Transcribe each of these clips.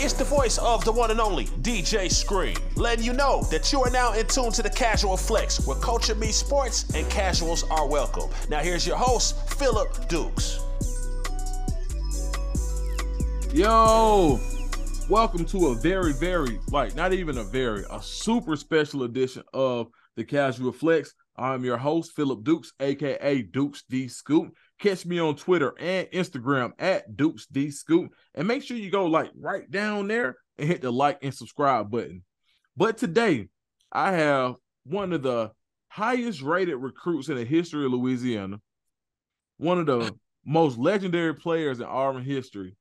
It's the voice of the one and only DJ Scream, letting you know that you are now in tune to the Casual Flex, where culture meets sports and casuals are welcome. Now, here's your host, Philip Dukes. Yo, welcome to a very, very, like, not even a very, a super special edition of the Casual Flex. I'm your host, Philip Dukes, aka Dukes D Scoop. Catch me on Twitter and Instagram at Dukes D Scoop. And make sure you go like right down there and hit the like and subscribe button. But today, I have one of the highest rated recruits in the history of Louisiana, one of the most legendary players in Auburn history,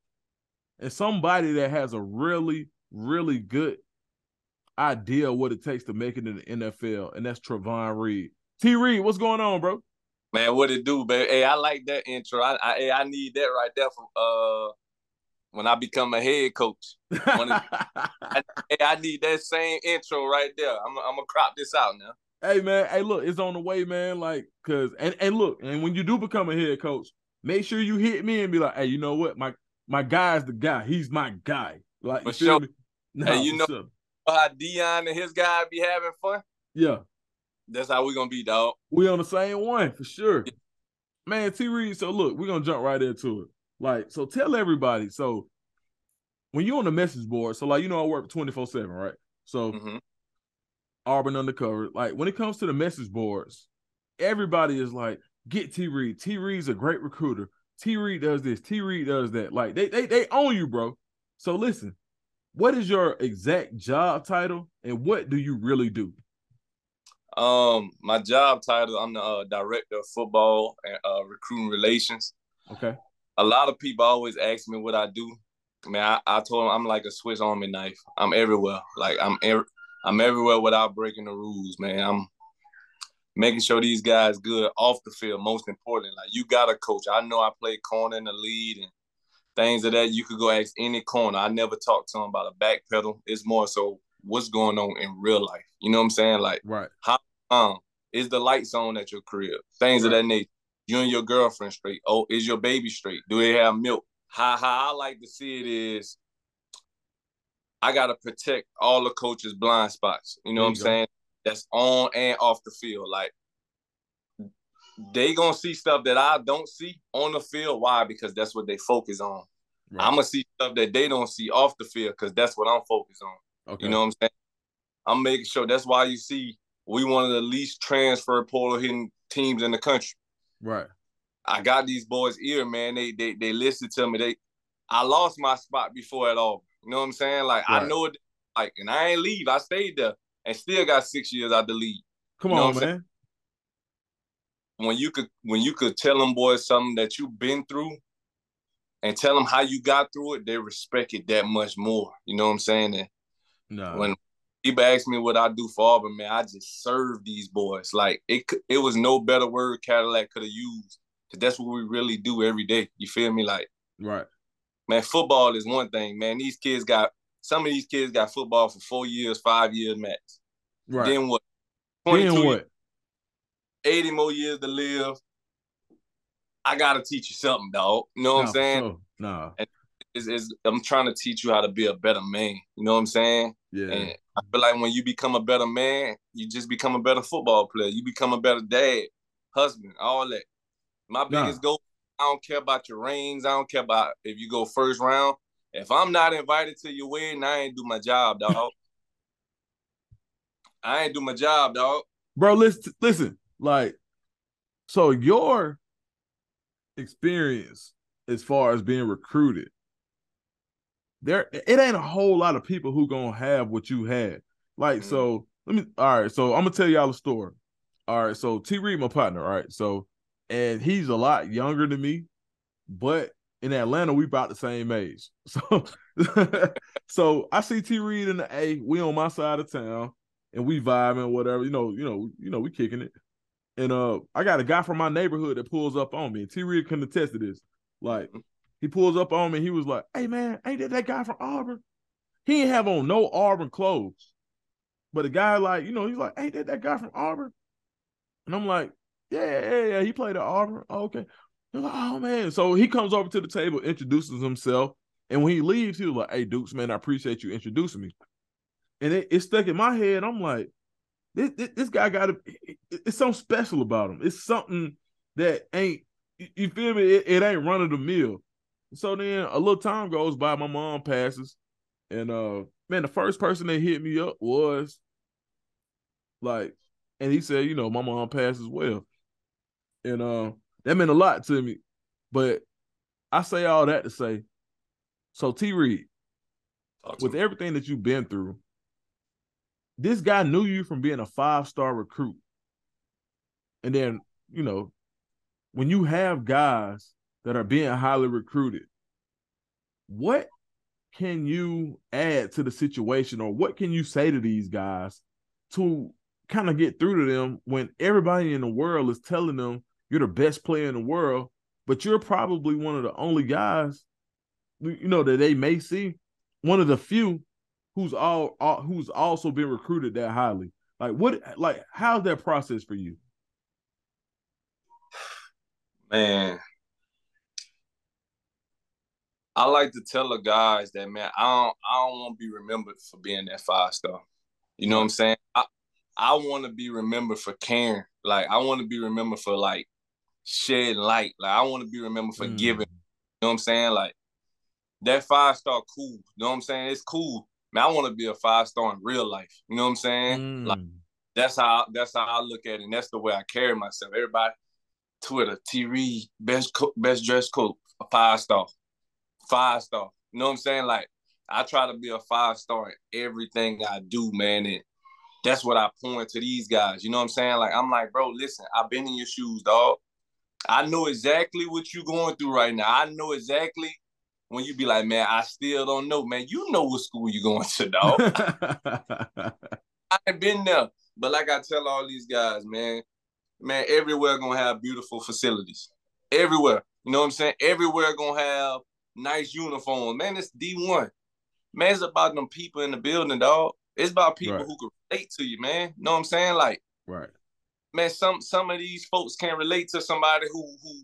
and somebody that has a really, really good idea of what it takes to make it in the NFL, and that's Trovon Reed. T Reed, what's going on, bro? Man, what it do, baby? Hey, I like that intro. I I, I need that right there for uh when I become a head coach. I, hey, I need that same intro right there. I'm I'm gonna crop this out now. Hey man, hey look, it's on the way, man. Like, cause and and look, and when you do become a head coach, make sure you hit me and be like, hey, you know what, my my guy's the guy. He's my guy. Like, for sure. No, hey, you know sure. how Deion and his guy be having fun? Yeah. That's how we gonna be, dog. We on the same one for sure. Man, T Reed. So look, we're gonna jump right into it. Like, so tell everybody. So when you're on the message board, so like you know, I work 24-7, right? So mm-hmm. Auburn undercover. Like when it comes to the message boards, everybody is like, get T Reed. T Reed's a great recruiter. T Reed does this, T Reed does that. Like they they they own you, bro. So listen, what is your exact job title and what do you really do? Um, my job title, I'm the uh, director of football and uh, recruiting relations. Okay. A lot of people always ask me what I do. Man, I, I told them I'm like a Swiss Army knife. I'm everywhere. Like I'm er- I'm everywhere without breaking the rules, man. I'm making sure these guys good off the field. Most important, like you got a coach. I know I play corner in the lead and things of that. You could go ask any corner. I never talk to them about a back pedal. It's more so what's going on in real life. You know what I'm saying? Like, right? How um, is the lights on at your crib? Things right. of that nature. You and your girlfriend straight. Oh, is your baby straight? Do they have milk? How how I like to see it is I gotta protect all the coaches' blind spots. You know what I'm go. saying? That's on and off the field. Like they gonna see stuff that I don't see on the field. Why? Because that's what they focus on. Right. I'm gonna see stuff that they don't see off the field because that's what I'm focused on. Okay. You know what I'm saying? I'm making sure that's why you see we one of the least transfer portal hitting teams in the country. Right. I got these boys ear, man. They they they listened to me. They I lost my spot before at all. You know what I'm saying? Like right. I know it like and I ain't leave. I stayed there and still got six years out the league. Come you on, man. When you could when you could tell them boys something that you've been through and tell them how you got through it, they respect it that much more. You know what I'm saying? And no. when people ask me what I do for Auburn, man, I just serve these boys. Like it, it was no better word Cadillac could have used. Cause that's what we really do every day. You feel me? Like, right, man. Football is one thing, man. These kids got some of these kids got football for four years, five years max. Right. Then what? Then what? Eighty more years to live. I gotta teach you something, dog. You know what no, I'm saying? No, no. It's, it's, I'm trying to teach you how to be a better man. You know what I'm saying? Yeah. And I feel like when you become a better man, you just become a better football player. You become a better dad, husband, all that. My biggest nah. goal, I don't care about your rings. I don't care about if you go first round. If I'm not invited to your wedding, I ain't do my job, dog. I ain't do my job, dog. Bro, listen, listen. Like, so your experience as far as being recruited there it ain't a whole lot of people who gonna have what you had. Like, mm-hmm. so let me all right, so I'm gonna tell y'all a story. All right, so T Reed, my partner, all right. So and he's a lot younger than me, but in Atlanta, we about the same age. So so I see T Reed in the A, we on my side of town and we vibing, whatever, you know, you know, you know, we kicking it. And uh I got a guy from my neighborhood that pulls up on me. And T Reed can attest to this. Like. He pulls up on me. He was like, "Hey man, ain't that that guy from Auburn? He ain't have on no Auburn clothes, but the guy like, you know, he's like, ain't that that guy from Auburn?" And I'm like, "Yeah, yeah, yeah. He played at Auburn. Oh, okay." Like, oh man. So he comes over to the table, introduces himself, And when he leaves, he was like, "Hey, Dukes, man, I appreciate you introducing me." And it, it stuck in my head. I'm like, this, this, this guy got. It's something special about him. It's something that ain't. You feel me? It, it ain't run of the mill. So then a little time goes by. My mom passes, and uh, man, the first person that hit me up was like, and he said, you know, my mom passed as well, and uh, that meant a lot to me. But I say all that to say, so T Reed, with everything that you've been through, this guy knew you from being a five star recruit. And then, you know, when you have guys that are being highly recruited, what can you add to the situation or what can you say to these guys to kind of get through to them when everybody in the world is telling them you're the best player in the world, but you're probably one of the only guys, you know, that they may see, one of the few who's all, all who's also been recruited that highly. Like what like how's that process for you? Man, I like to tell the guys that man, I don't I don't want to be remembered for being that five star. You know what I'm saying? I I want to be remembered for caring. Like I want to be remembered for like shedding light. Like I want to be remembered for mm. giving. You know what I'm saying? Like that five star cool. You know what I'm saying? It's cool. Man, I want to be a five star in real life. You know what I'm saying? Mm. Like that's how that's how I look at it, and that's the way I carry myself. Everybody, Twitter, T Reed, best co- best dress coat, a five star, five star. You know what I'm saying? Like I try to be a five star in everything I do, man, and that's what I point to these guys. You know what I'm saying? Like I'm like, bro, listen, I've been in your shoes, dog. I know exactly what you're going through right now. I know exactly when you be like, man, I still don't know, man. You know what school you going to, dog. I've been there. But like I tell all these guys, man, man, everywhere gonna have beautiful facilities. Everywhere. You know what I'm saying? Everywhere gonna have nice uniforms. Man, it's D1. Man, it's about them people in the building, dog. It's about people right. who can relate to you, man. You know what I'm saying? Like, right. Man, some some of these folks can't relate to somebody who who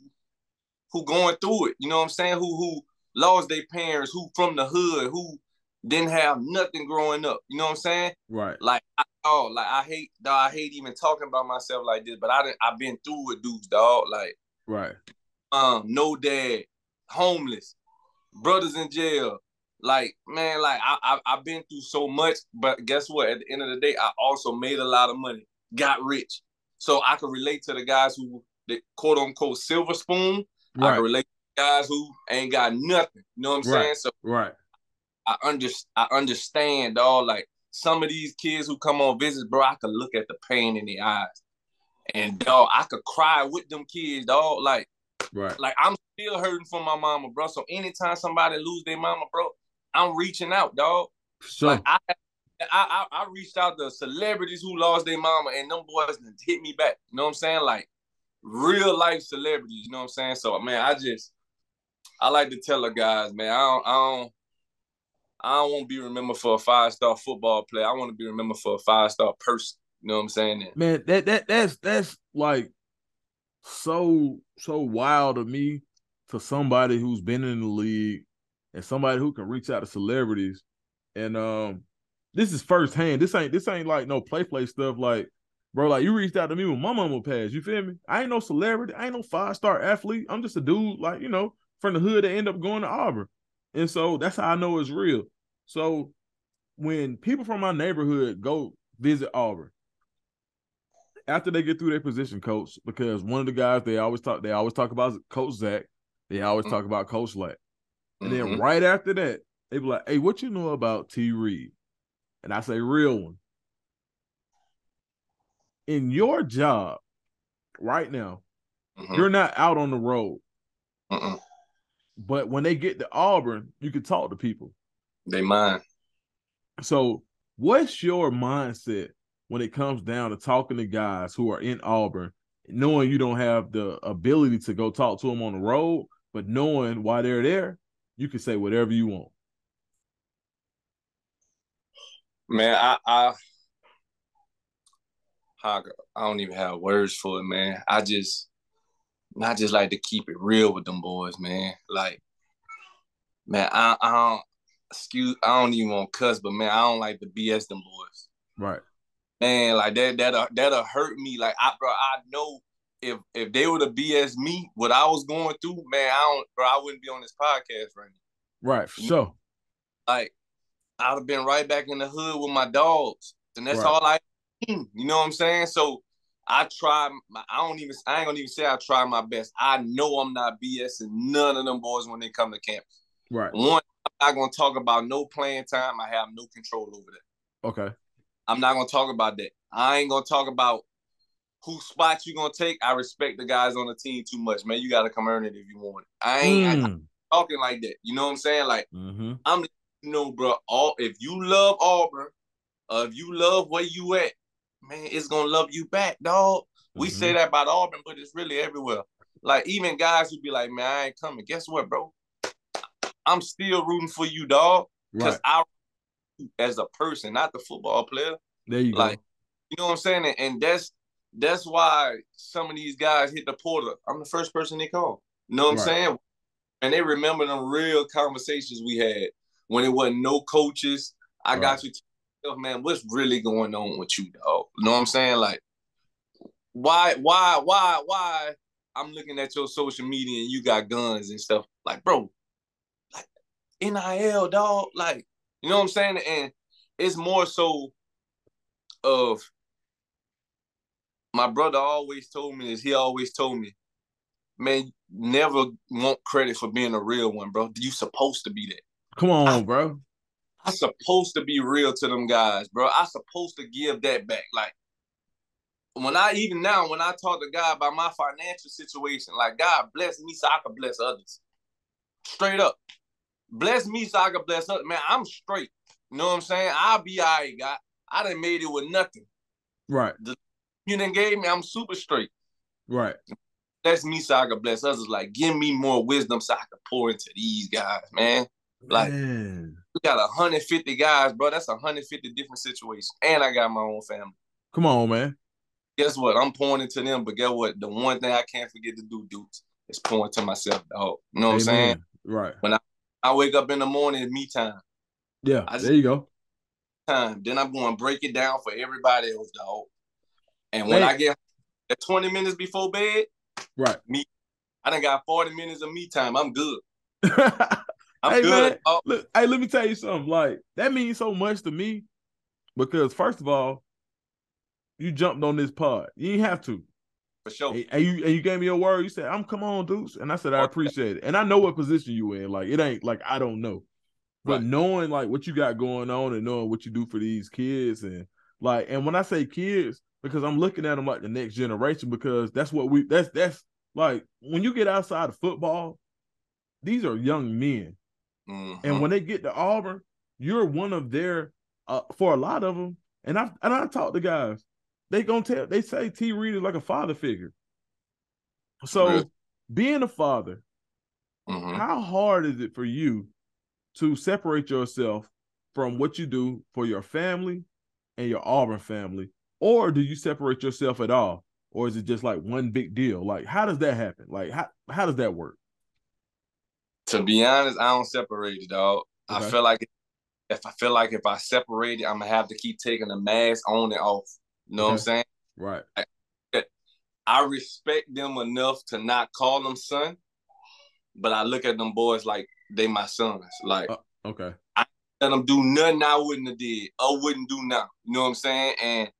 who going through it. You know what I'm saying? Who who lost their parents, who from the hood, who didn't have nothing growing up. You know what I'm saying? Right. Like I, oh, like I hate dog, I hate even talking about myself like this, but I didn't I've been through it, dudes, dog. Like right. Um, no dad, homeless, brothers in jail. Like, man, like I, I I've been through so much, but guess what? At the end of the day, I also made a lot of money, got rich. So I can relate to the guys who the quote unquote silver spoon. Right. I can relate to guys who ain't got nothing. You know what I'm right. saying? So right. I under I understand all like some of these kids who come on visits, bro. I could look at the pain in the eyes, and dog, I could cry with them kids, dog. Like, right. Like I'm still hurting for my mama, bro. So anytime somebody lose their mama, bro, I'm reaching out, dog. So like, I, I, I reached out to celebrities who lost their mama, and them boys hit me back. You know what I'm saying? Like real life celebrities. You know what I'm saying? So man, I just I like to tell the guys, man, I don't, I don't, I don't want to be remembered for a five star football player. I want to be remembered for a five star person. You know what I'm saying? Man, that that that's that's like so so wild to me to somebody who's been in the league and somebody who can reach out to celebrities. And um, this is firsthand. This ain't this ain't like no play play stuff. Like, bro, like you reached out to me when my mama passed. You feel me? I ain't no celebrity. I ain't no five star athlete. I'm just a dude. Like you know, from the hood that end up going to Auburn. And so that's how I know it's real. So when people from my neighborhood go visit Auburn, after they get through their position coach, because one of the guys they always talk, they always talk about Coach Zach, they always mm-hmm. talk about Coach Lack. And mm-hmm. then right after that, they be like, Hey, what you know about T Reed? And I say, real one. In your job right now, mm-hmm. you're not out on the road. But when they get to Auburn, you can talk to people. They mind. So, what's your mindset when it comes down to talking to guys who are in Auburn, knowing you don't have the ability to go talk to them on the road, but knowing why they're there, you can say whatever you want. Man, I I I don't even have words for it, man. I just I just like to keep it real with them boys, man. Like Man, I, I don't excuse I don't even want to cuss, but man, I don't like the BS them boys. Right. Man, like that that'll that'll hurt me. Like I bro, I know if if they were to BS me, what I was going through, man, I don't bro, I wouldn't be on this podcast right now. Right, for sure. Like I'd have been right back in the hood with my dogs. And that's Right. all I you know what I'm saying? So I try my, I don't even I ain't gonna even say I try my best. I know I'm not BSing none of them boys when they come to camp. Right. One, I'm not gonna talk about no playing time. I have no control over that. Okay. I'm not gonna talk about that. I ain't gonna talk about whose spots you gonna take. I respect the guys on the team too much, man. You gotta come earn it if you want it. I ain't I- Mm. talking like that. You know what I'm saying? Like, Mhm. I'm you know, bro, all if you love Auburn, uh, if you love where you at, man, it's gonna love you back, dog. We say Mhm. that about Auburn, but it's really everywhere. Like even guys would be like, man, I ain't coming. Guess what, bro? I'm still rooting for you, dog. Because Right. I, as a person, not the football player, There you like, go. you know what I'm saying? And, and that's that's why some of these guys hit the portal. I'm the first person they call. You know what I'm saying? And they remember them real conversations we had when it wasn't no coaches. I got you, man. What's really going on with you, dog? You know what I'm saying? Like, why, why, why, why? I'm looking at your social media and you got guns and stuff. Like, bro, like NIL, dog. Like, you know what I'm saying? And it's more so of my brother always told me this. He always told me, man, never want credit for being a real one, bro. You supposed to be that. Come on, bro. I supposed to be real to them guys, bro. I supposed to give that back. Like when I even now, when I talk to God about my financial situation, like God bless me so I can bless others. Straight up. Bless me so I can bless others. Man, I'm straight. You know what I'm saying? I'll be all right, God. I done made it with nothing. Right. You done gave me, I'm super straight. Right. Bless me so I can bless others. Like, give me more wisdom so I can pour into these guys, man. Like- Man. We got 150 guys, bro. That's 150 different situations. And I got my own family. Come on, man. Guess what? I'm pouring into them, but guess what? The one thing I can't forget to do, dudes, is pouring to myself, dog. You know what I'm saying? Amen. Right. I wake up in the morning, me time. Yeah. I there you go. Time. Then I'm going to break it down for everybody else, dog. And when Man. I get at 20 minutes before bed, Right. Me, I done got 40 minutes of me time. I'm good. I'm Hey, good. man. Look, hey, let me tell you something. Like that means so much to me because first of all, you jumped on this pod. You didn't have to. For sure. And, and you and you gave me a word. You said, "I'm come on, Deuce," and I said, "I appreciate it." And I know what position you in. Like it ain't like I don't know, but Right. knowing like what you got going on and knowing what you do for these kids and like and when I say kids, because I'm looking at them like the next generation because that's what we that's that's like when you get outside of football, these are young men. Mhm. And when they get to Auburn, you're one of their uh, for a lot of them. And I and I talk to guys, they gonna tell they say T Reed is like a father figure. So Really? being a father, Mhm. how hard is it for you to separate yourself from what you do for your family and your Auburn family? Or do you separate yourself at all? Or is it just like one big deal? Like how does that happen? Like how how does that work? to be honest, I don't separate it, dog. I feel like if I feel like if I separate it, I'm gonna have to keep taking the mask on and off. You know what I'm saying? Right. I respect them enough to not call them son, but I look at them boys like they my sons. Like Uh, Okay. let them do nothing I wouldn't have did or wouldn't do now. You know what I'm saying? And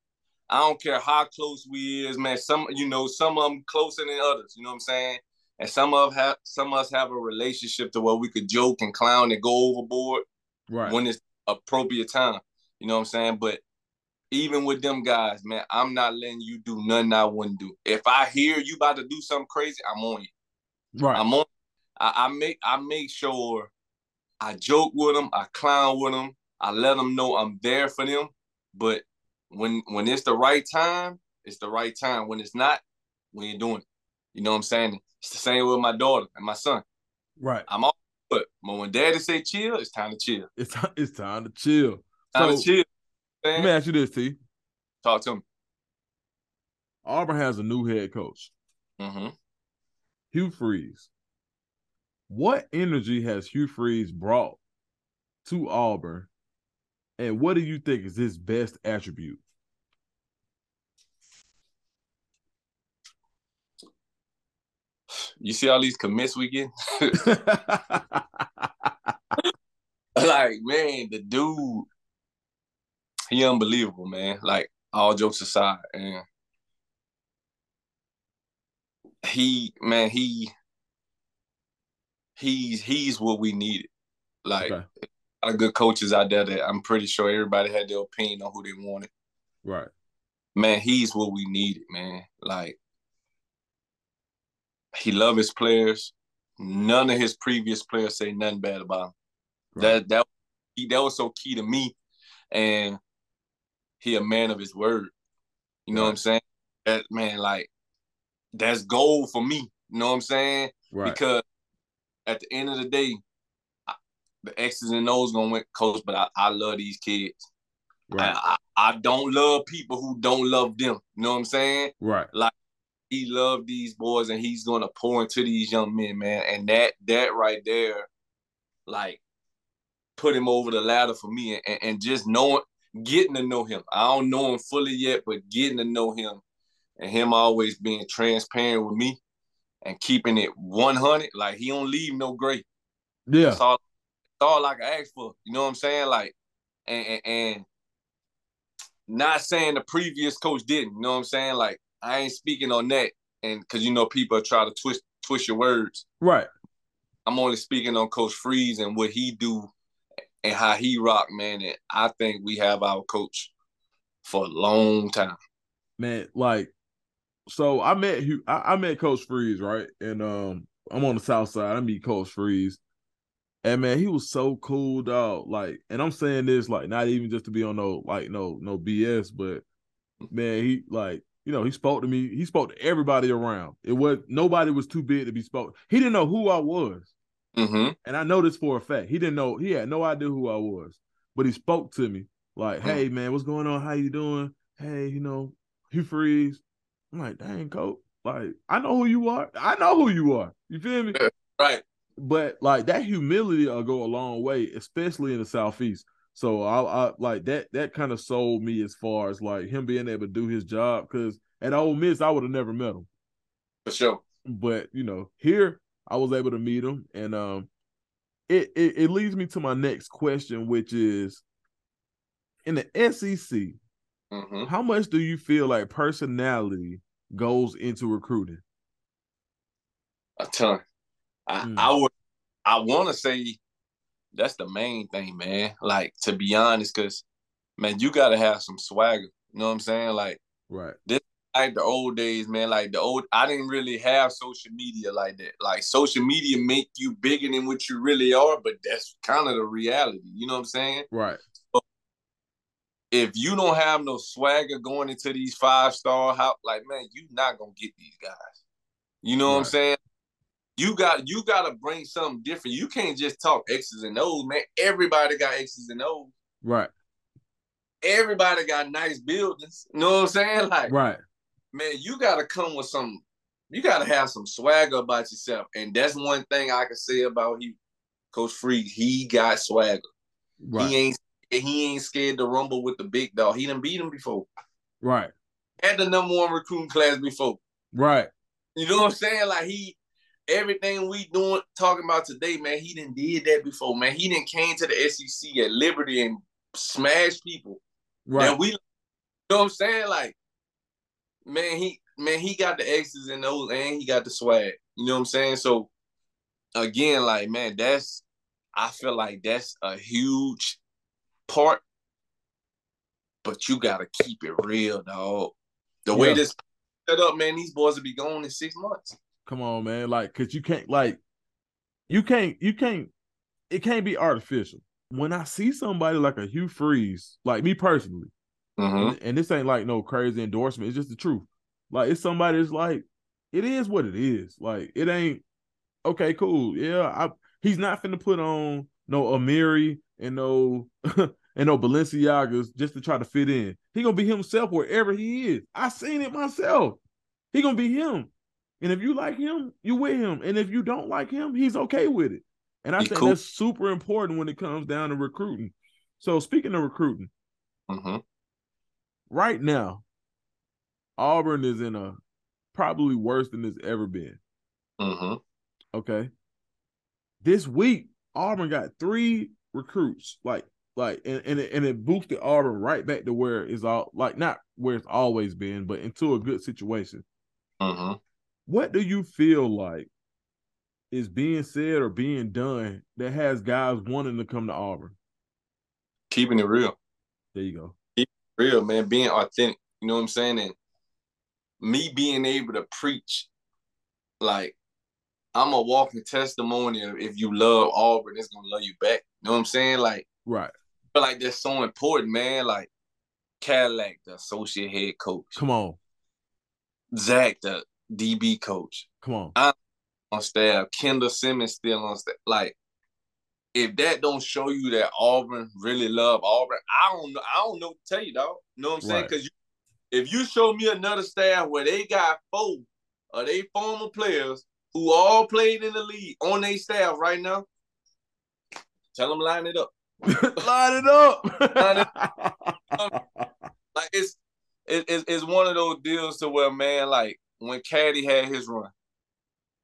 I don't care how close we is, man. Some you know, some of them closer than others. You know what I'm saying? And some of have some of us have a relationship to where we could joke and clown and go overboard Right. when it's appropriate time. You know what I'm saying? But even with them guys, man, I'm not letting you do nothing I wouldn't do. If I hear you about to do something crazy, I'm on you. right. I'm on. I, I make I make sure I joke with them, I clown with them, I let them know I'm there for them. But when when it's the right time, it's the right time. When it's not, when you're doing it. You know what I'm saying? It's the same with my daughter and my son. right. I'm all but but when daddy say chill, it's time to chill. It's time, it's time to chill. Time So to chill. Let me ask you this, T. Talk to me. Auburn has a new head coach, hmm Hugh Freeze. what energy has Hugh Freeze brought to Auburn, and what do you think is his best attribute? You see all these commits we get? like, man, the dude, he unbelievable, man. Like, all jokes aside, and he, man, he, he's he's what we needed. Like, okay. a lot of good coaches out there that I'm pretty sure everybody had their opinion on who they wanted. Right. Man, he's what we needed, man. Like, he love his players. None of his previous players say nothing bad about him. Right. That that that was so key to me, and he a man of his word. You know right. what I'm saying? That man, like that's gold for me. You know what I'm saying? Right. Because at the end of the day, I, the X's and O's gonna win, coach. But I, I love these kids. Right. I, I, I don't love people who don't love them. You know what I'm saying? Right. Like he loved these boys and he's gonna pour into these young men, man. And that that right there, like, put him over the ladder for me. And, and just knowing, getting to know him. I don't know him fully yet, but getting to know him and him always being transparent with me and keeping it 100. Like he don't leave no gray. Yeah. That's all, that's all I can ask for. You know what I'm saying? Like, and, and, and not saying the previous coach didn't. You know what I'm saying? Like I ain't speaking on that, and because you know people try to twist twist your words. Right. I'm only speaking on Coach Freeze and what he do and how he rock, man. And I think we have our coach for a long time. Man, like, so I met I, I met Coach Freeze, right? And um, I'm on the south side. I meet Coach Freeze. And man, he was so cool, dog. Like, and I'm saying this like not even just to be on no like no no BS, but man, he like you know, he spoke to me. He spoke to everybody around. It was nobody was too big to be spoke. He didn't know who I was, mm-hmm. and I know this for a fact. He didn't know. He had no idea who I was, but he spoke to me like, mm-hmm. "Hey, man, what's going on? How you doing? Hey, you know, Hugh Freeze." I'm like, "Dang, coach, like I know who you are. I know who you are. You feel me?" right. But like that humility will go a long way, especially in the southeast. So I, I like that. That kind of sold me as far as like him being able to do his job. Because at Ole Miss, I would have never met him. For sure. But you know, here I was able to meet him, and um, it it, it leads me to my next question, which is in the SEC. Mm-hmm. How much do you feel like personality goes into recruiting? A ton. I, mm. I would I want to say that's the main thing, man. Like to be honest, because man, you gotta have some swagger. You know what I'm saying? Like right. This like the old days, man. Like the old, I didn't really have social media like that. Like social media make you bigger than what you really are, but that's kind of the reality. You know what I'm saying? Right. So if you don't have no swagger going into these five star, how like man, you not gonna get these guys. You know right. what I'm saying? you got you got to bring something different. You can't just talk X's and O's, man. Everybody got X's and O's. Right. Everybody got nice buildings. You know what I'm saying? Like, right. Man, you got to come with some. You got to have some swagger about yourself, and that's one thing I can say about you, Coach Freeze. He got swagger. Right. He ain't he ain't scared to rumble with the big dog. He done beat him before. Right. At the number one recruiting class before. Right. You know what I'm saying? Like he everything we doing talking about today, man, he didn't did that before, man. He didn't came to the SEC at Liberty and smashed people. Right. And we you know what I'm saying? Like, man, he man, he got the X's and O's and he got the swag. You know what I'm saying? So again, like, man, that's I feel like that's a huge part. But you gotta keep it real, dog. The yeah. way this set up, man, these boys will be gone in six months. Come on, man. Like, cause you can't like you can't you can't it can't be artificial. When I see somebody like a Hugh Freeze, like me personally, mm-hmm. and, and, this ain't like no crazy endorsement, it's just the truth. Like it's somebody that's like, it is what it is. Like it ain't okay, cool. Yeah, I he's not finna put on no Amiri and no and no Balenciagas just to try to fit in. He gonna be himself wherever he is. I seen it myself. He gonna be him. And if you like him, you with him. And if you don't like him, he's okay with it. And I He think cool. that's super important when it comes down to recruiting. So speaking of recruiting, hmm right now, Auburn is in a probably worse than it's ever been. hmm Okay. This week, Auburn got three recruits, like, like, and, and, it, and it boosted Auburn right back to where it's all like not where it's always been, but into a good situation. hmm What do you feel like is being said or being done that has guys wanting to come to Auburn? Keeping it real. There you go. Real, man, being authentic. You know what I'm saying? And me being able to preach, like, I'm a walking testimony of if you love Auburn, it's gonna love you back. You know what I'm saying? Like, Right. Feel like that's so important, man. Like Cadillac, the associate head coach, Come on. Zach, the DB coach Come on. i on staff, Kendall Simmons still on staff. Like, if that don't show you that Auburn really love Auburn, I don't know. I don't know what to tell you, dog. You know what I'm saying? Right. Because if you show me another staff where they got four of they former players who all played in the league on their staff right now, tell them line it up. Line it up. Like it's it, it's, it's one of those deals to where man, like when Caddy had his run,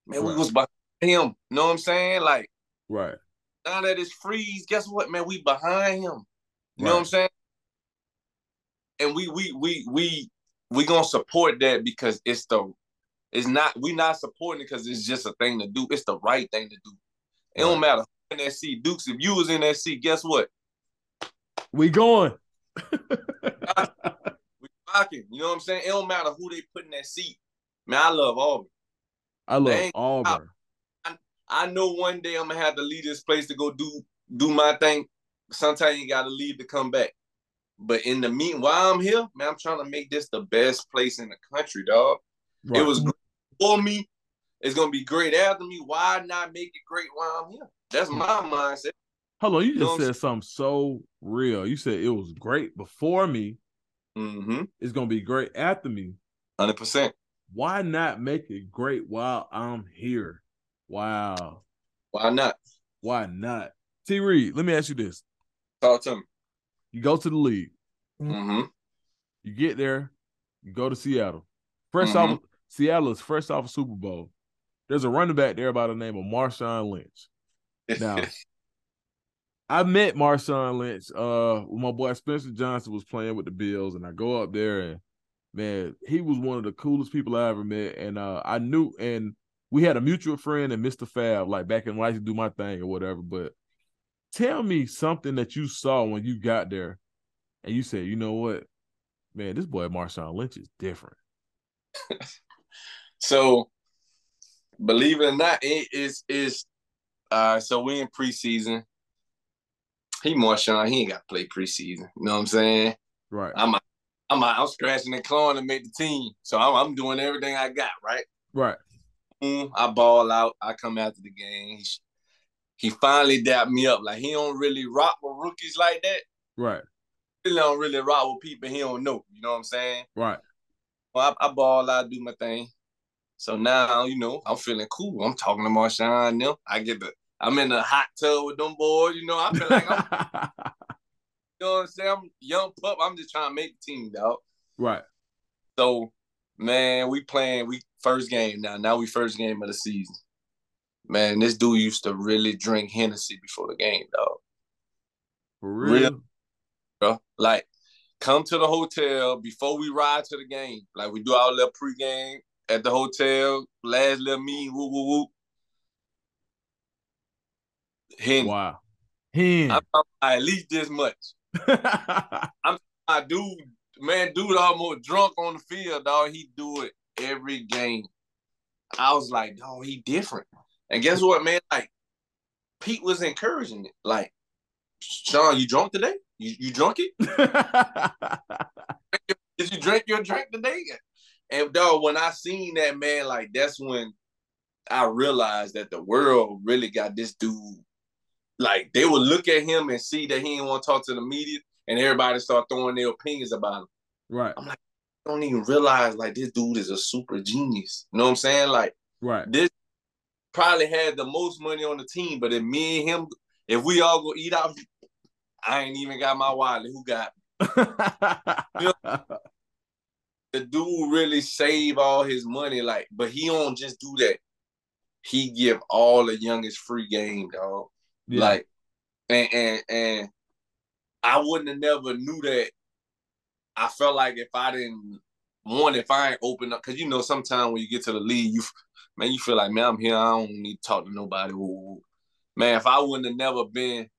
man, we was behind him. You know what I'm saying? Like right. Now that it's freeze, guess what, man? We behind him. You know what I'm saying? And we we we we we gonna support that because it's the it's not we not supporting it because it's just a thing to do. It's the right thing to do. It don't matter in that seat. Dukes, if you was in that seat, guess what? We going. We rocking. You know what I'm saying? It don't matter who they put in that seat. Man, I love Auburn. I love Auburn. I know one day I'm gonna have to leave this place to go do do my thing. Sometimes you gotta leave to come back. But in the mean while I'm here, man, I'm trying to make this the best place in the country, dog. Right. It was great for me. It's gonna be great after me. Why not make it great while I'm here? That's my mindset. Hold on, you know just said something so real. You said it was great before me. Mm-hmm. It's gonna be great after me. Hundred percent. Why not make it great while I'm here? Wow. Why not? Why not? T Reed, let me ask you this. Talk to me. You go to the league, Mm-hmm. you get there, you go to Seattle. Fresh Mhm. off Seattle is fresh off a Super Bowl. There's a running back there by the name of Marshawn Lynch. Now, I met Marshawn Lynch uh when my boy Spencer Johnson was playing with the Bills, and I go up there and man, he was one of the coolest people I ever met. And uh I knew and we had a mutual friend and Mr. Fab, like back in life to do my thing or whatever. But tell me something that you saw when you got there and you said, you know what, man, this boy Marshawn Lynch is different. So, believe it or not, it is is uh so we in preseason. He Marshawn, he ain't got to play preseason. You know what I'm saying? Right. I'm I'm I'm scratching and clawing to make the team. So I'm, I'm doing everything I got, right? Right. Mm, I ball out. I come after the game. He, he finally dapped me up. Like he don't really rock with rookies like that. Right. He don't really rock with people he don't know. You know what I'm saying? Right. Well, I, I ball out, do my thing. So now, you know, I'm feeling cool. I'm talking to Marshawn now. I get the I'm in the hot tub with them boys, you know. I feel like I'm you know what I'm saying? I'm young pup. I'm just trying to make the team, dog. right. So, man, we playing we first game now. Now we first game of the season. Man, this dude used to really drink Hennessy before the game, dog. For real. Bro. Like, come to the hotel before we ride to the game. Like we do our little pregame at the hotel, last little meeting, whoop, whoop, whoop. Henny. Wow. Him. I'm at least this much. I'm my dude, man, dude almost drunk on the field, dog. He do it every game. I was like, dog, he different. And guess what, man? Like, Pete was encouraging it. Like, Sean, you drunk today? You you drunk it? Did you drink your drink today? And dog, when I seen that man, like that's when I realized that the world really got this dude. Like they would look at him and see that he didn't want to talk to the media, and everybody start throwing their opinions about him. right. Don't even realize like this dude is a super genius. You know what I'm saying? Like right. this probably had the most money on the team, but if me and him, if we all go eat out, I ain't even got my wallet. Who got? you know, the dude really save all his money, like, but he don't just do that. He give all the youngest free game, dog. Yeah. Like, and and and I wouldn't have never knew that. I felt like if I didn't one, if I ain't open up, because you know, sometimes when you get to the league, you man, you feel like, man, I'm here. I don't need to talk to nobody. Man, if I wouldn't have never been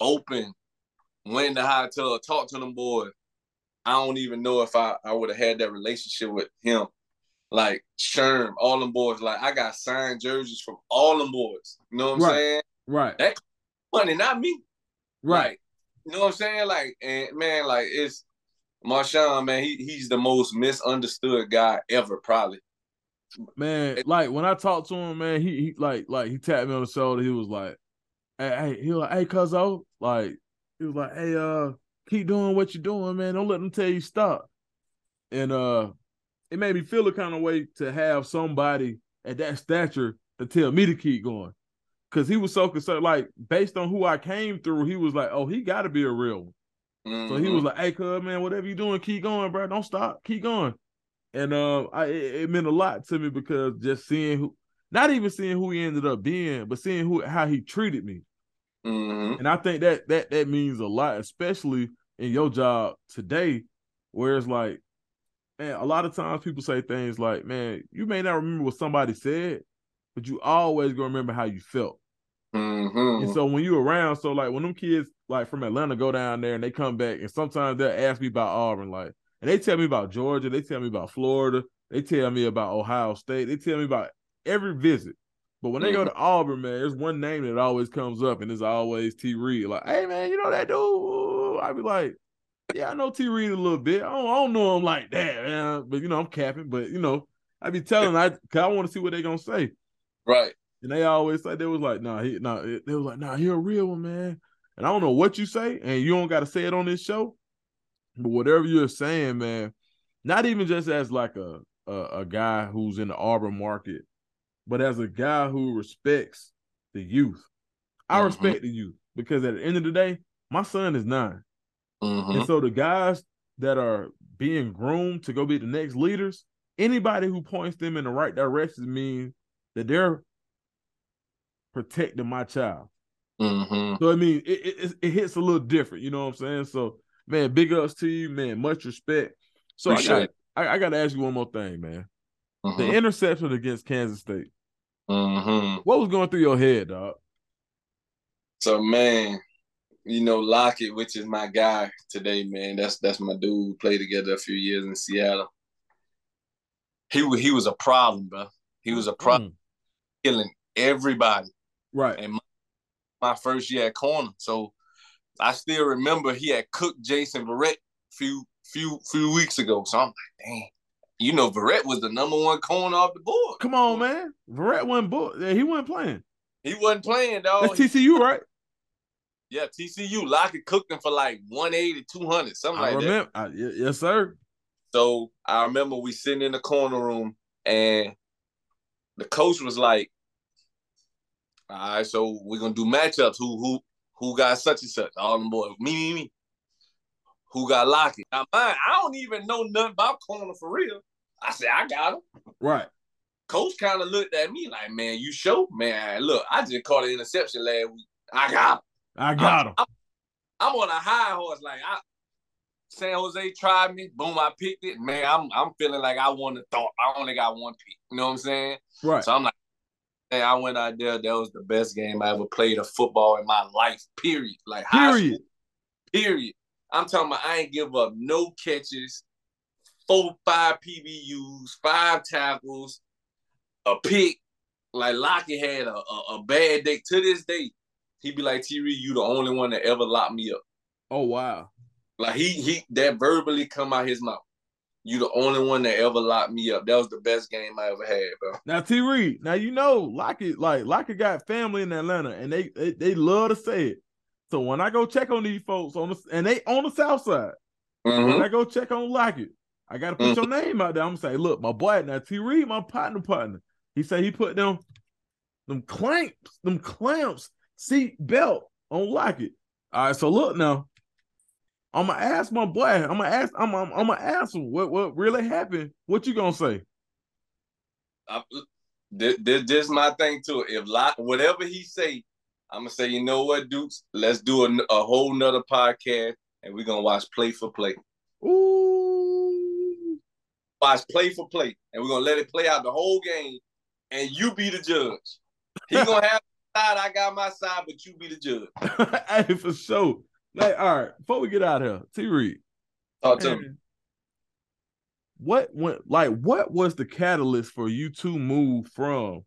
open, went in the hotel, talked to them boys, I don't even know if I, I would have had that relationship with him. Like Sherm, all them boys. Like I got signed jerseys from all them boys. You know what I'm right. saying? Right. That money, not me. Right. Like, you know what I'm saying? Like, and man, like it's Marshawn, man, he he's the most misunderstood guy ever, probably. Man, like when I talked to him, man, he, he like like he tapped me on the shoulder. He was like, "Hey, hey he was like, hey, cuzzo, like he was like, hey, uh, keep doing what you're doing, man. Don't let them tell you stop." And uh, it made me feel a kind of way to have somebody at that stature to tell me to keep going, because he was so concerned. Like based on who I came through, he was like, "Oh, he got to be a real one." Mm-hmm. So he was mm-hmm. like, "Hey, cuz man, whatever you doing, keep going, bro. Don't stop, keep going." And um, I it, it, meant a lot to me because just seeing who, not even seeing who he ended up being, but seeing who how he treated me. Mm-hmm. And I think that that that means a lot, especially in your job today, where it's like, man, a lot of times people say things like, "Man, you may not remember what somebody said, but you always gonna remember how you felt." Mm-hmm. And so when you around, so like when them kids like from Atlanta go down there and they come back, and sometimes they'll ask me about Auburn, like, and they tell me about Georgia, they tell me about Florida, they tell me about Ohio State, they tell me about every visit. But when they mm-hmm. go to Auburn, man, there's one name that always comes up, and it's always T. Reed. Like, hey man, you know that dude? I'd be like, yeah, I know T. Reed a little bit. I don't, I don't know him like that, man. But you know, I'm capping. But you know, I be telling I, cause I want to see what they gonna say. Right. And they always say they was like, nah, he nah, they was like, nah, he a real one, man. And I don't know what you say, and you don't got to say it on this show, but whatever you're saying, man, not even just as like a, a, a guy who's in the Auburn market, but as a guy who respects the youth. I mm-hmm. respect the youth because at the end of the day, my son is 9 mm-hmm. and so the guys that are being groomed to go be the next leaders, anybody who points them in the right direction means that they're protecting my child. Mm-hmm. So I mean, it, it, it hits a little different. You know what I'm saying? So man, big ups to you, man. Much respect. So Appreciate I got I, I got to ask you one more thing, man. Mm-hmm. The interception against Kansas State. Mm-hmm. What was going through your head, dog? So man, you know Lockett, which is my guy today, man. That's that's my dude. Played together a few years in Seattle. He he was a problem, bro. He was a problem, mm. killing everybody. Right. And my, my, first year at corner, so I still remember he had cooked Jason Verrett few few few weeks ago. So I'm like, dang, you know, Verrett was the number one corner off the board. Come on, man. Verrett wasn't board. He wasn't playing. He wasn't playing, dog. That's TCU, right? Yeah, TCU. Lockett cooked him for like 180, 200, something I like remember. that. I, yes, sir. So I remember we sitting in the corner room and the coach was like, all right, so we're gonna do matchups. Who who who got such and such? All them boys. Me, me, me. Who got Lockett? Now mine, I don't even know nothing about corner for real. I said, I got him. Right. Coach kind of looked at me like, man, you show? Man, look, I just caught an interception last week. I got him. I got him. I'm, I'm, on a high horse. Like I San Jose tried me, boom, I picked it. Man, I'm I'm feeling like I won the Thorpe. I only got one pick. You know what I'm saying? Right. So I'm like, hey, I went out there. That was the best game I ever played of football in my life. Period. Like period. School, period. I'm talking about I ain't give up no catches, four, five PBUs, five tackles, a pick. Like Lockett had a, a, a bad day. To this day, he'd be like, T you the only one that ever locked me up. Oh wow. Like he he that verbally come out his mouth. You the only one that ever locked me up. That was the best game I ever had, bro. Now T Reed, now you know Lockett, like Lockett got family in Atlanta, and they, they they love to say it. So when I go check on these folks on the and they on the south side, mm-hmm. when I go check on Lockett, I gotta put your name out there. I'm gonna say, look, my boy, now T Reed, my partner, partner. He said he put them them clamps, them clamps, seat belt on Lockett. All right, so look now. I'm gonna ask my boy. I'm gonna ask. I'm. I'm, I'm gonna ask him what what really happened. What you gonna say? I, this, this, this my thing too. If lot, whatever he say, I'm gonna say, you know what, Dukes, let's do a, a whole nother podcast, and we're gonna watch play for play. Ooh. Watch play for play, and we're gonna let it play out the whole game, and you be the judge. He gonna have side, I got my side, but you be the judge. hey, for sure. Like, all right, before we get out here, T Reed. Oh, Talk to me. What went like what was the catalyst for you to move from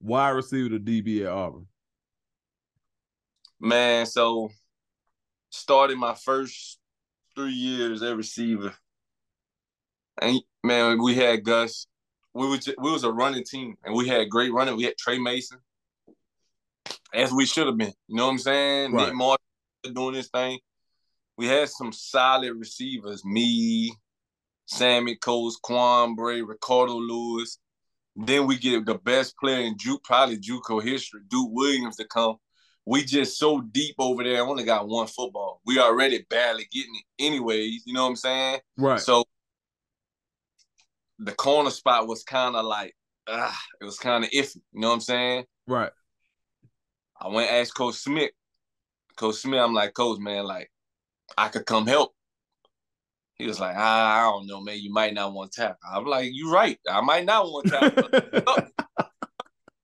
wide receiver to DB at Auburn? Man, so started my first three years at receiver. And man, we had Gus. We was we was a running team, and we had great running. We had Tre Mason, as we should have been. You know what I'm saying? Right. Nick Martin doing this thing. We had some solid receivers. Me, Sammie Coates, Quan Bray, Ricardo Louis. Then we get the best player in Juke, probably JUCO history, Duke Williams, to come. We just so deep over there. I only got one football. We already barely getting it, anyways. You know what I'm saying? Right. So the corner spot was kind of like, ah, it was kind of iffy. You know what I'm saying? right. I went asked Coach Smith. Coach Smith, I'm like, Coach, man, like, I could come help. He was like, ah, I don't know, man. You might not want to tap. I'm like, you're right. I might not want to tap. you know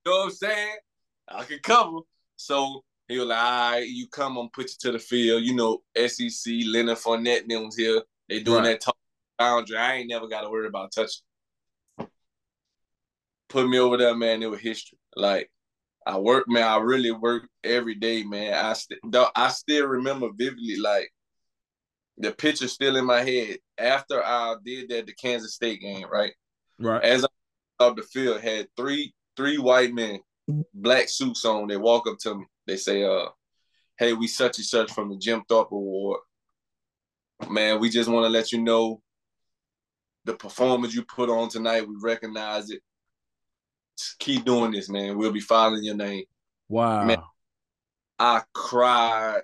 what I'm saying? I could cover. So he was like, all right, you come, I'm put you to the field. You know, SEC, Leonard Fournette, and them was here. They doing Right. that talk boundary. I ain't never got to worry about touching. Put me over there, man. It was history. Like, I work, man. I really work every day, man. I st- I still remember vividly, like the picture still in my head after I did that the Kansas State game, right? Right. As I up the field, had three three white men, black suits on. They walk up to me. They say, "Uh, hey, we such and such from the Jim Thorpe Award. Man, we just want to let you know the performance you put on tonight. We recognize it. Keep doing this, man. We'll be following your name." Wow. Man. I cried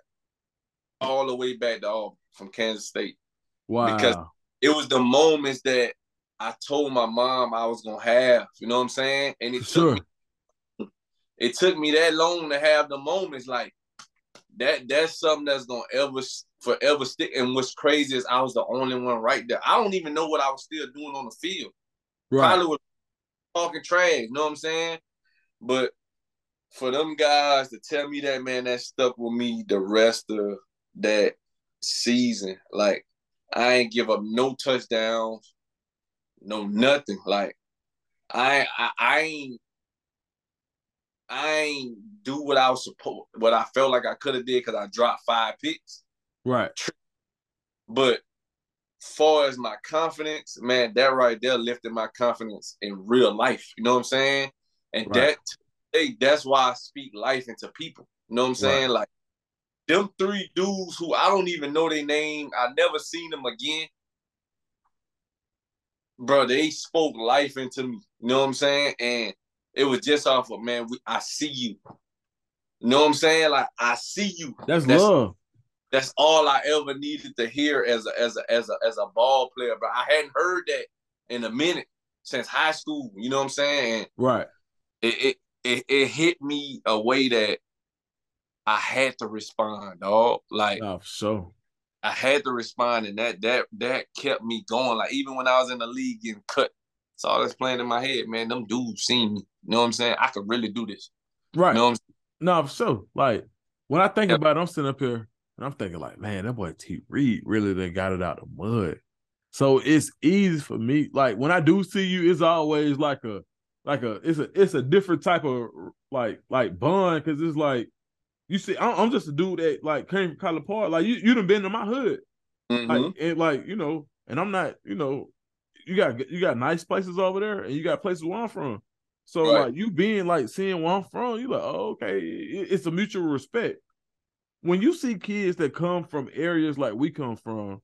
all the way back to Auburn from Kansas State. wow. because- It was the moments that I told my mom I was gonna have. You know what I'm saying? And it sure. took me, it took me that long to have the moments like that. That's something that's gonna ever forever stick. And what's crazy is I was the only one right there. I don't even know what I was still doing on the field. Right. Probably was talking trash. You know what I'm saying? But for them guys to tell me that, man, that stuck with me the rest of that season. Like I ain't give up no touchdowns, no nothing. Like I I, I ain't I ain't do what I was supposed what I felt like I could have did because I dropped five picks. Right. But far as my confidence, man, that right there lifted my confidence in real life. You know what I'm saying? And Right. that hey, that's why I speak life into people. You know what I'm saying? Like them three dudes who I don't even know their name, I never seen them again. Bro, they spoke life into me. You know what I'm saying? And it was just off of man, we, I see you. You know what I'm saying? Like I see you. That's, That's- love. That's all I ever needed to hear as a as a as a as a ball player. But I hadn't heard that in a minute since high school. You know what I'm saying? Right. it it it, it hit me a way that I had to respond, dog. Like Oh, sure. I had to respond, and that that that kept me going. Like even when I was in the league getting cut, it's all that's playing in my head, man. Them dudes seen me. You know what I'm saying? I could really do this. Right. You know what I'm No, so. Like when I think about it, I'm sitting up here and I'm thinking like, man, that boy T Reed really done got it out the mud. So it's easy for me. Like when I do see you, it's always like a like a it's a it's a different type of like like bond because it's like you see, I'm, I'm just a dude that like came from College Park. Like you you done been to my hood. Mhm. Like and like, you know, and I'm not, you know, you got you got nice places over there and you got places where I'm from. So Right. like you being like seeing where I'm from, you like, oh, okay, it- it's a mutual respect. When you see kids that come from areas like we come from,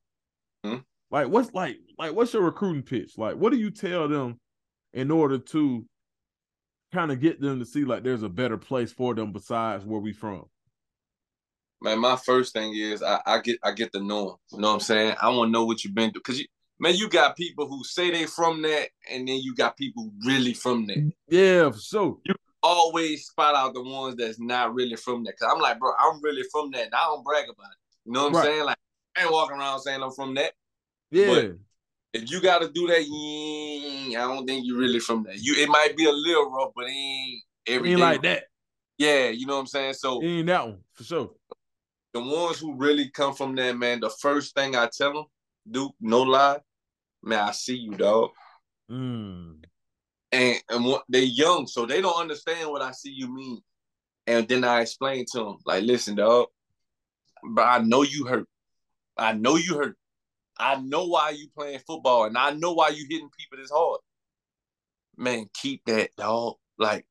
Mhm. Like what's like like what's your recruiting pitch? Like what do you tell them in order to kind of get them to see like there's a better place for them besides where we from? Man, my first thing is I, I get I get to know them. You know what I'm saying? I want to know what you've been through. Cause you man, you got people who say they from that, and then you got people really from that. Yeah, for sure. You always spot out the ones that's not really from that. Cause I'm like, bro, I'm really from that. And I don't brag about it. You know what I'm Right. saying? Like I ain't walking around saying I'm from that. Yeah. But- If you gotta do that, yeah, I don't think you really from that. You it might be a little rough, but it ain't every ain't like that. Yeah, you know what I'm saying? So It ain't that one for sure. the ones who really come from that, man, the first thing I tell them, Duke, no lie, man, I see you, dog. Mm. And and what, they young, so they don't understand what I see you mean. And then I explain to them, like, listen, dog, but I know you hurt. I know you hurt. I know why you playing football, and I know why you hitting people this hard. Man, keep that, dog. Like,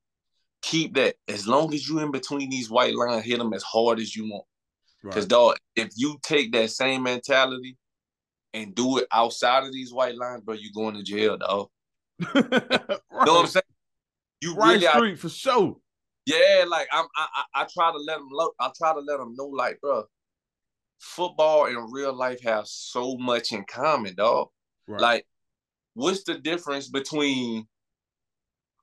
keep that. As long as you in between these white lines, hit them as hard as you want. Because Right. dog, if you take that same mentality and do it outside of these white lines, bro, you going to jail, dog. Right. You know what I'm saying? You Right really, I, street for sure. yeah, like I'm, I, I, I try to let them look. I try to let them know, like, bro, football and real life have so much in common, dog. Right. Like, what's the difference between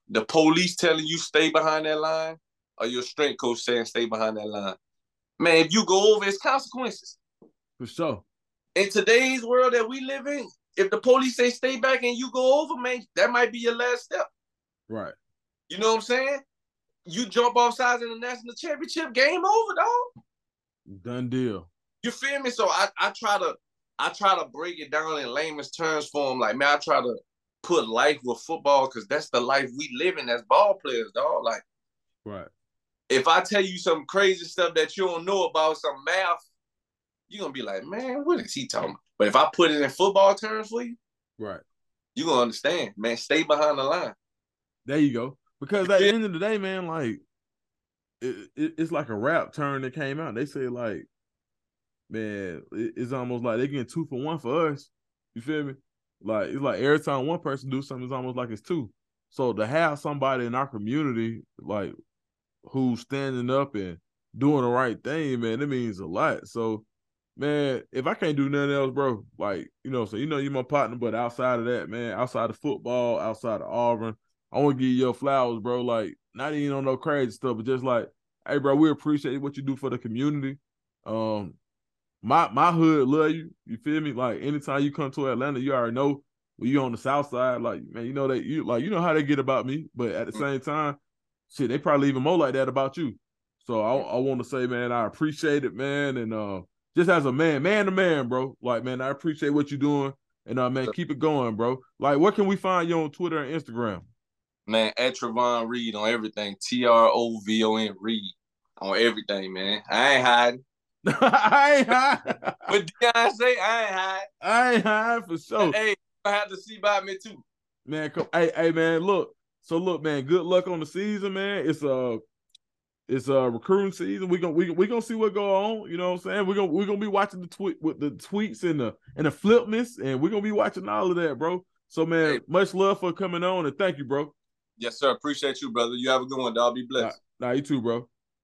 the police telling you stay behind that line or your strength coach saying stay behind that line? Man, if you go over, it's consequences. for sure. in today's world that we live in, if the police say stay back and you go over, man, that might be your last step. Right. You know what I'm saying? You jump off sides in the national championship, game over, dog. Done deal. You feel me? So I, I try to I try to break it down in layman's terms for him. Like, man, I try to put life with football because that's the life we live in as ball players, dog. Like, Right. if I tell you some crazy stuff that you don't know about, some math, you're gonna be like, man, what is he talking about? But if I put it in football terms for you, Right. you're gonna understand, man. Stay behind the line. There you go. Because at the end of the day, man, like it, it, it's like a rap turn that came out. They say like, man, it, it's almost like they getting two for one for us. You feel me? Like it's like every time one person do something, it's almost like it's two. So to have somebody in our community like who's standing up and doing the right thing, man, it means a lot. So, man, if I can't do nothing else, bro, like you know, so you know you're my partner, but outside of that, man, outside of football, outside of Auburn, I want to give you your flowers, bro. Like not even on no crazy stuff, but just like, hey, bro, we appreciate what you do for the community. Um, my my hood love you. You feel me? Like anytime you come to Atlanta, you already know when you on the south side, like man, you know that you like you know how they get about me, but at the same time, shit, they probably even more like that about you. So I I want to say, man, I appreciate it, man, and uh, just as a man, man to man, bro. Like, man, I appreciate what you're doing, and uh, man, keep it going, bro. Like, where can we find you on Twitter and Instagram? Man, at Trovon Reed on everything. T R O V O N Reed on everything, man. I ain't hiding. I ain't high. What Deion say? I ain't hiding. I ain't high for sure. Hey, I have to see by me too. Man, come, hey, hey, man, look. So look, man, good luck on the season, man. It's a, it's a recruiting season. We gonna we we gonna see what go on. You know what I'm saying? We're gonna we're gonna be watching the tweet with the tweets and the and the flipness, and we're gonna be watching all of that, bro. So man, Hey. much love for coming on and thank you, bro. Yes, sir. Appreciate you, brother. You have a good one, dog. Be blessed. Nah, you too, bro.